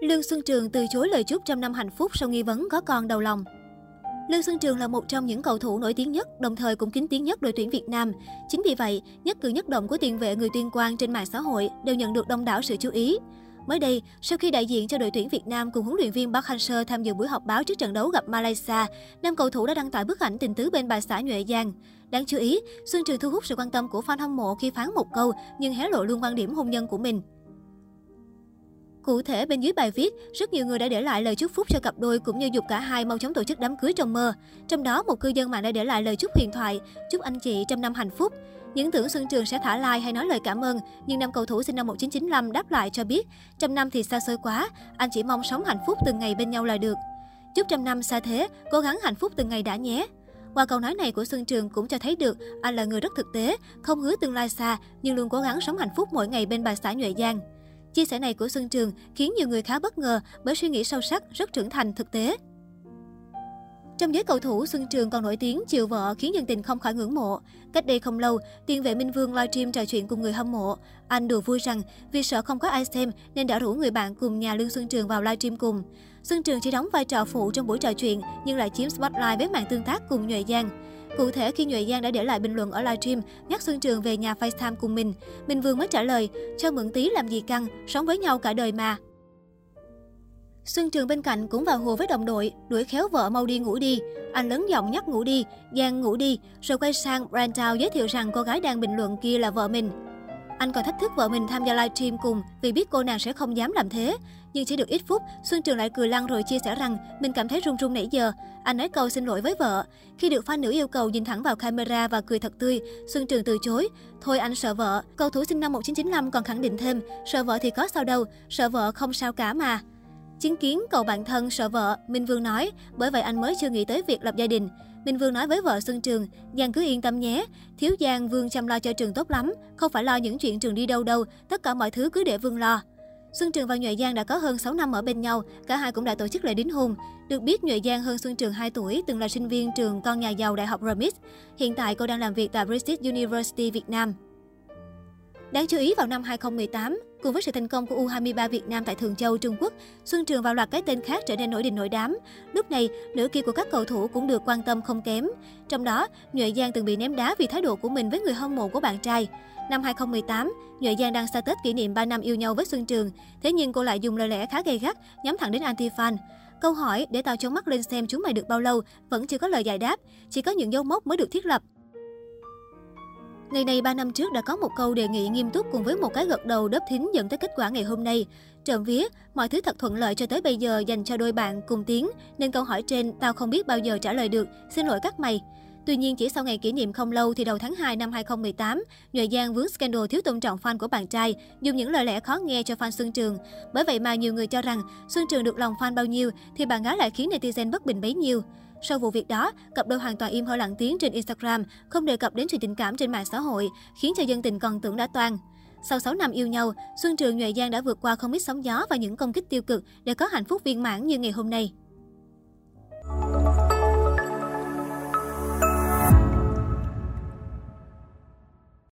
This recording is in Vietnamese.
Lương Xuân Trường từ chối lời chúc trăm năm hạnh phúc sau nghi vấn có con đầu lòng. Lương Xuân Trường là một trong những cầu thủ nổi tiếng nhất, đồng thời cũng kín tiếng nhất đội tuyển Việt Nam. Chính vì vậy, nhất cử nhất động của tiền vệ người tuyên quang trên mạng xã hội đều nhận được đông đảo sự chú ý. Mới đây, sau khi đại diện cho đội tuyển Việt Nam cùng huấn luyện viên Park Hang-seo tham dự buổi họp báo trước trận đấu gặp Malaysia, nam cầu thủ đã đăng tải bức ảnh tình tứ bên bà xã Nhuệ Giang. Đáng chú ý, Xuân Trường thu hút sự quan tâm của fan hâm mộ khi phán một câu nhưng hé lộ luôn quan điểm hôn nhân của mình. Cụ thể, bên dưới bài viết, rất nhiều người đã để lại lời chúc phúc cho cặp đôi cũng như dục cả hai mau chóng tổ chức đám cưới trong mơ. Trong đó, một cư dân mạng đã để lại lời chúc huyền thoại, chúc anh chị trăm năm hạnh phúc. Những tưởng Xuân Trường sẽ thả like hay nói lời cảm ơn, nhưng nam cầu thủ sinh năm 1995 đáp lại cho biết, trăm năm thì xa xôi quá, anh chỉ mong sống hạnh phúc từng ngày bên nhau là được. Chúc trăm năm xa thế, cố gắng hạnh phúc từng ngày đã nhé. Qua câu nói này của Xuân Trường cũng cho thấy được anh là người rất thực tế, không hứa tương lai xa, nhưng luôn cố gắng sống hạnh phúc mỗi ngày bên bà xã Nhuệ Giang. Chia sẻ này của Xuân Trường khiến nhiều người khá bất ngờ bởi suy nghĩ sâu sắc, rất trưởng thành thực tế. Trong giới cầu thủ, Xuân Trường còn nổi tiếng chiều vợ khiến dân tình không khỏi ngưỡng mộ. Cách đây không lâu, tiền vệ Minh Vương livestream trò chuyện cùng người hâm mộ. Anh đùa vui rằng vì sợ không có ai xem nên đã rủ người bạn cùng nhà Lương Xuân Trường vào livestream cùng. Xuân Trường chỉ đóng vai trò phụ trong buổi trò chuyện nhưng lại chiếm spotlight với màn tương tác cùng Nhuệ Giang. Cụ thể khi Nhuệ Giang đã để lại bình luận ở livestream nhắc Xuân Trường về nhà FaceTime cùng mình, Minh Vương mới trả lời, cho mượn tí làm gì căng, sống với nhau cả đời mà. Xuân Trường bên cạnh cũng vào hồ với đồng đội, đuổi khéo vợ mau đi ngủ đi. Anh lớn giọng nhắc ngủ đi, Giang ngủ đi, rồi quay sang Brandao giới thiệu rằng cô gái đang bình luận kia là vợ mình. Anh còn thách thức vợ mình tham gia livestream cùng vì biết cô nàng sẽ không dám làm thế. Nhưng chỉ được ít phút, Xuân Trường lại cười lăn rồi chia sẻ rằng mình cảm thấy run run nãy giờ. Anh nói câu xin lỗi với vợ. Khi được fan nữ yêu cầu nhìn thẳng vào camera và cười thật tươi, Xuân Trường từ chối. Thôi anh sợ vợ. Cầu thủ sinh năm 1995 còn khẳng định thêm, sợ vợ thì có sao đâu, sợ vợ không sao cả mà. Chứng kiến cậu bạn thân sợ vợ, Minh Vương nói, bởi vậy anh mới chưa nghĩ tới việc lập gia đình. Minh Vương nói với vợ Xuân Trường, Giang cứ yên tâm nhé, thiếu Giang Vương chăm lo cho trường tốt lắm, không phải lo những chuyện trường đi đâu đâu, tất cả mọi thứ cứ để Vương lo. Xuân Trường và Nhuệ Giang đã có hơn 6 năm ở bên nhau, cả hai cũng đã tổ chức lễ đính hôn. Được biết, Nhuệ Giang hơn Xuân Trường 2 tuổi, từng là sinh viên trường con nhà giàu Đại học Remit. Hiện tại cô đang làm việc tại British University Việt Nam. Đáng chú ý vào năm 2018, cùng với sự thành công của U23 Việt Nam tại Thường Châu, Trung Quốc, Xuân Trường và loạt cái tên khác trở nên nổi đình nổi đám. Lúc này, nửa kia của các cầu thủ cũng được quan tâm không kém. Trong đó, Nhuệ Giang từng bị ném đá vì thái độ của mình với người hâm mộ của bạn trai. Năm 2018, Nhuệ Giang đăng status kỷ niệm 3 năm yêu nhau với Xuân Trường, thế nhưng cô lại dùng lời lẽ khá gay gắt, nhắm thẳng đến anti-fan. Câu hỏi để tao chống mắt lên xem chúng mày được bao lâu vẫn chưa có lời giải đáp, chỉ có những dấu mốc mới được thiết lập. Ngày này 3 năm trước đã có một câu đề nghị nghiêm túc cùng với một cái gật đầu đớp thính dẫn tới kết quả ngày hôm nay. Trộm vía, mọi thứ thật thuận lợi cho tới bây giờ dành cho đôi bạn cùng tiếng, nên câu hỏi trên tao không biết bao giờ trả lời được, xin lỗi các mày. Tuy nhiên, chỉ sau ngày kỷ niệm không lâu thì đầu tháng 2 năm 2018, Nhuệ Giang vướng scandal thiếu tôn trọng fan của bạn trai, dùng những lời lẽ khó nghe cho fan Xuân Trường. Bởi vậy mà nhiều người cho rằng Xuân Trường được lòng fan bao nhiêu thì bạn gái lại khiến netizen bất bình bấy nhiêu. Sau vụ việc đó, cặp đôi hoàn toàn im hơi lặng tiếng trên Instagram, không đề cập đến chuyện tình cảm trên mạng xã hội, khiến cho dân tình còn tưởng đã toan. Sau 6 năm yêu nhau, Xuân Trường Nhuệ Giang đã vượt qua không ít sóng gió và những công kích tiêu cực để có hạnh phúc viên mãn như ngày hôm nay.